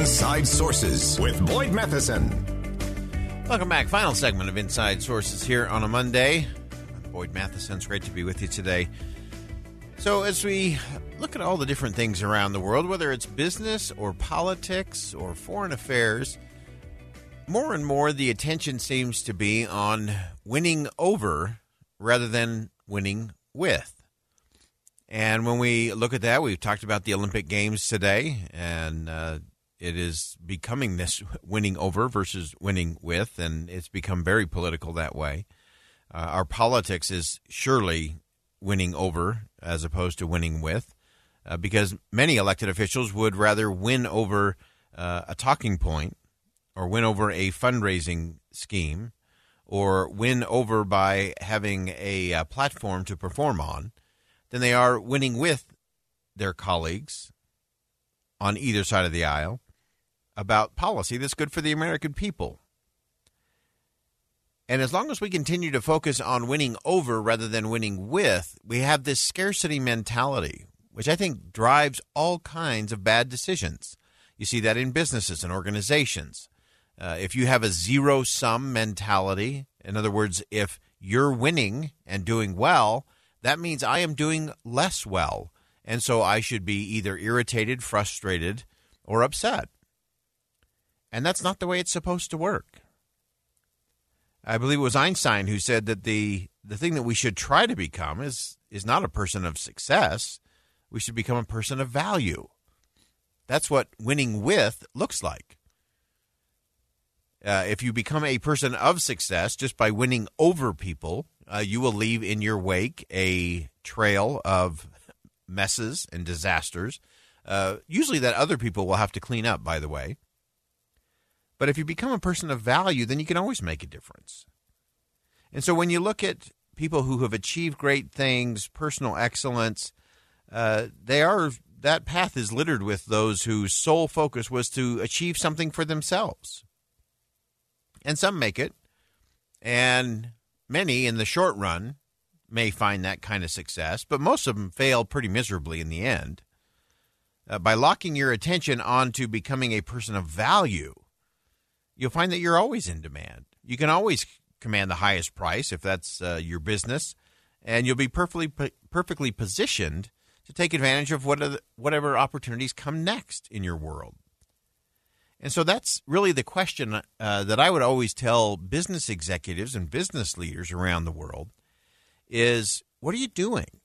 Inside Sources with Boyd Matheson. Welcome back. Final segment of Inside Sources here on a Monday. I'm Boyd Matheson. It's great to be with you today. So, as we look at all the different things around the world, whether it's business or politics or foreign affairs, more and more the attention seems to be on winning over rather than winning with. And when we look at that, we've talked about the Olympic Games today, and uh, it is becoming this winning over versus winning with, and it's become very political that way. Uh, our politics is surely winning over as opposed to winning with, uh, because many elected officials would rather win over uh, a talking point or win over a fundraising scheme or win over by having a, a platform to perform on than they are winning with their colleagues on either side of the aisle about policy that's good for the American people. And as long as we continue to focus on winning over rather than winning with, we have this scarcity mentality, which I think drives all kinds of bad decisions. You see that in businesses and organizations. Uh, if you have a zero sum mentality, in other words, if you're winning and doing well, that means I am doing less well. And so I should be either irritated, frustrated, or upset. And that's not the way it's supposed to work. I believe it was Einstein who said that the, the thing that we should try to become is, is not a person of success. We should become a person of value. That's what winning with looks like. Uh, if you become a person of success just by winning over people, uh, you will leave in your wake a trail of messes and disasters, uh, usually that other people will have to clean up, by the way. But if you become a person of value, then you can always make a difference. And so when you look at people who have achieved great things, personal excellence, uh, they are that path is littered with those whose sole focus was to achieve something for themselves. And some make it, and many in the short run may find that kind of success, but most of them fail pretty miserably in the end. Uh, by locking your attention onto becoming a person of value, you'll find that you're always in demand. You can always command the highest price if that's uh, your business, and you'll be perfectly perfectly positioned to take advantage of whatever opportunities come next in your world. And so that's really the question uh, that I would always tell business executives and business leaders around the world is what are you doing?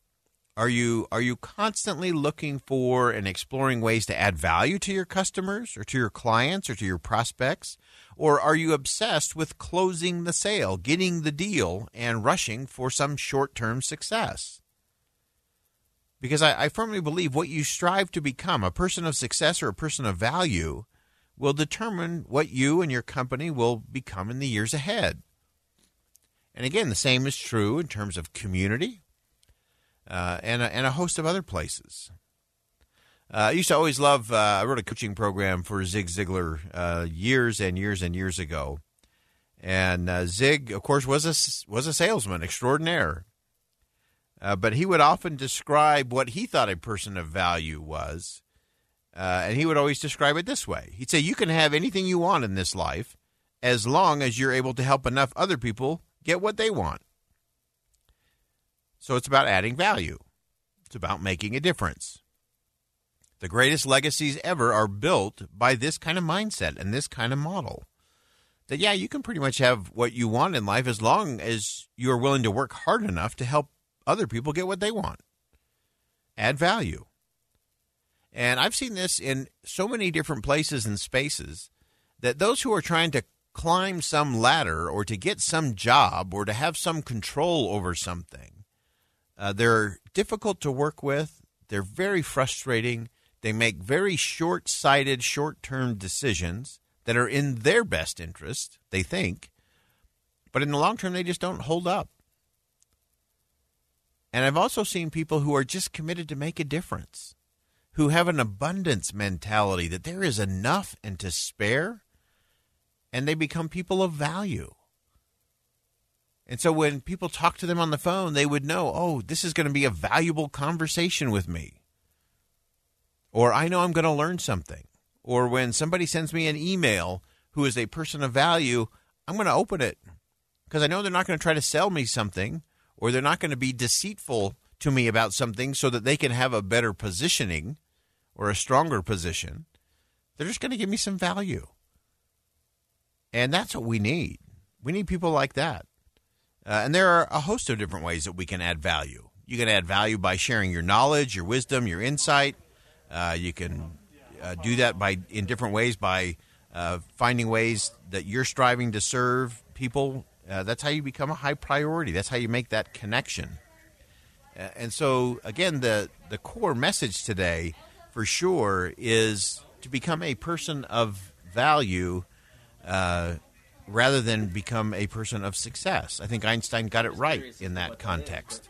Are you are you constantly looking for and exploring ways to add value to your customers or to your clients or to your prospects? Or are you obsessed with closing the sale, getting the deal, and rushing for some short term success? Because I, I, firmly believe what you strive to become, a person of success or a person of value, will determine what you and your company will become in the years ahead. And again, the same is true in terms of community uh, and, a, and a host of other places. Uh, I used to always love, uh, I wrote a coaching program for Zig Ziglar uh, years and years and years ago. And uh, Zig, of course, was a, was a salesman extraordinaire. Uh, but he would often describe what he thought a person of value was and he would always describe it this way He'd say, You can have anything you want in this life as long as you're able to help enough other people get what they want. So it's about adding value, it's about making a difference. The greatest legacies ever are built by this kind of mindset and this kind of model. That, yeah, you can pretty much have what you want in life as long as you are willing to work hard enough to help other people get what they want. Add value. And I've seen this in so many different places and spaces that those who are trying to climb some ladder or to get some job or to have some control over something, uh, they're difficult to work with. They're very frustrating. They make very short sighted, short term decisions that are in their best interest, they think, but in the long term, they just don't hold up. And I've also seen people who are just committed to make a difference, who have an abundance mentality that there is enough and to spare, and they become people of value. And so when people talk to them on the phone, they would know, oh, this is going to be a valuable conversation with me. Or I know I'm going to learn something. Or when somebody sends me an email who is a person of value, I'm going to open it because I know they're not going to try to sell me something or they're not going to be deceitful to me about something so that they can have a better positioning or a stronger position. They're just going to give me some value. And that's what we need. We need people like that. Uh, and there are a host of different ways that we can add value. You can add value by sharing your knowledge, your wisdom, your insight. Uh, you can uh, do that by in different ways by uh, finding ways that you're striving to serve people. Uh, that's how you become a high priority. That's how you make that connection. Uh, and so, again, the the core message today, for sure, is to become a person of value rather than become a person of success. I think Einstein got it right in that context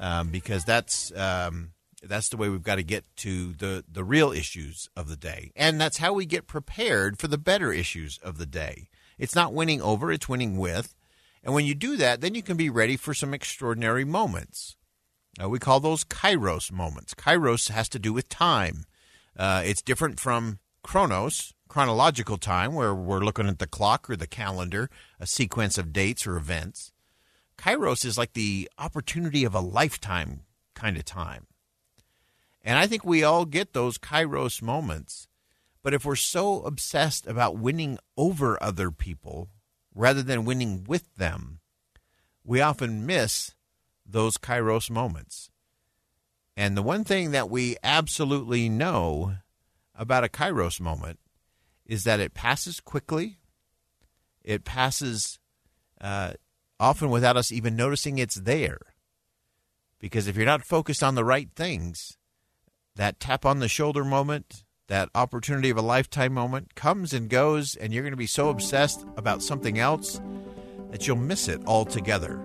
um, because that's um, that's the way we've got to get to the the real issues of the day, and that's how we get prepared for the better issues of the day. It's not winning over; it's winning with. And when you do that, then you can be ready for some extraordinary moments. Uh, we call those kairos moments. Kairos has to do with time. Uh, it's different from chronos, chronological time, where we're looking at the clock or the calendar, a sequence of dates or events. Kairos is like the opportunity of a lifetime kind of time. And I think we all get those Kairos moments. But if we're so obsessed about winning over other people rather than winning with them, we often miss those Kairos moments. And the one thing that we absolutely know about a Kairos moment is that it passes quickly. It passes uh, often without us even noticing it's there. Because if you're not focused on the right things, that tap on the shoulder moment, that opportunity of a lifetime moment comes and goes, and you're going to be so obsessed about something else that you'll miss it altogether.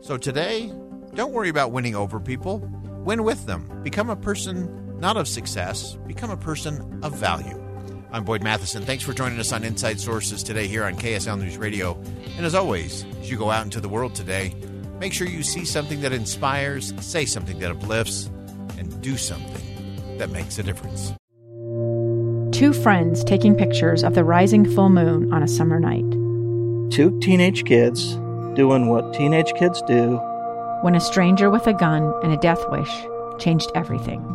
So today, don't worry about winning over people, win with them. Become a person not of success, become a person of value. I'm Boyd Matheson. Thanks for joining us on Inside Sources today here on KSL News Radio. And as always, as you go out into the world today, make sure you see something that inspires, say something that uplifts, and do something that makes a difference. Two friends taking pictures of the rising full moon on a summer night. Two teenage kids doing what teenage kids do. When a stranger with a gun and a death wish changed everything.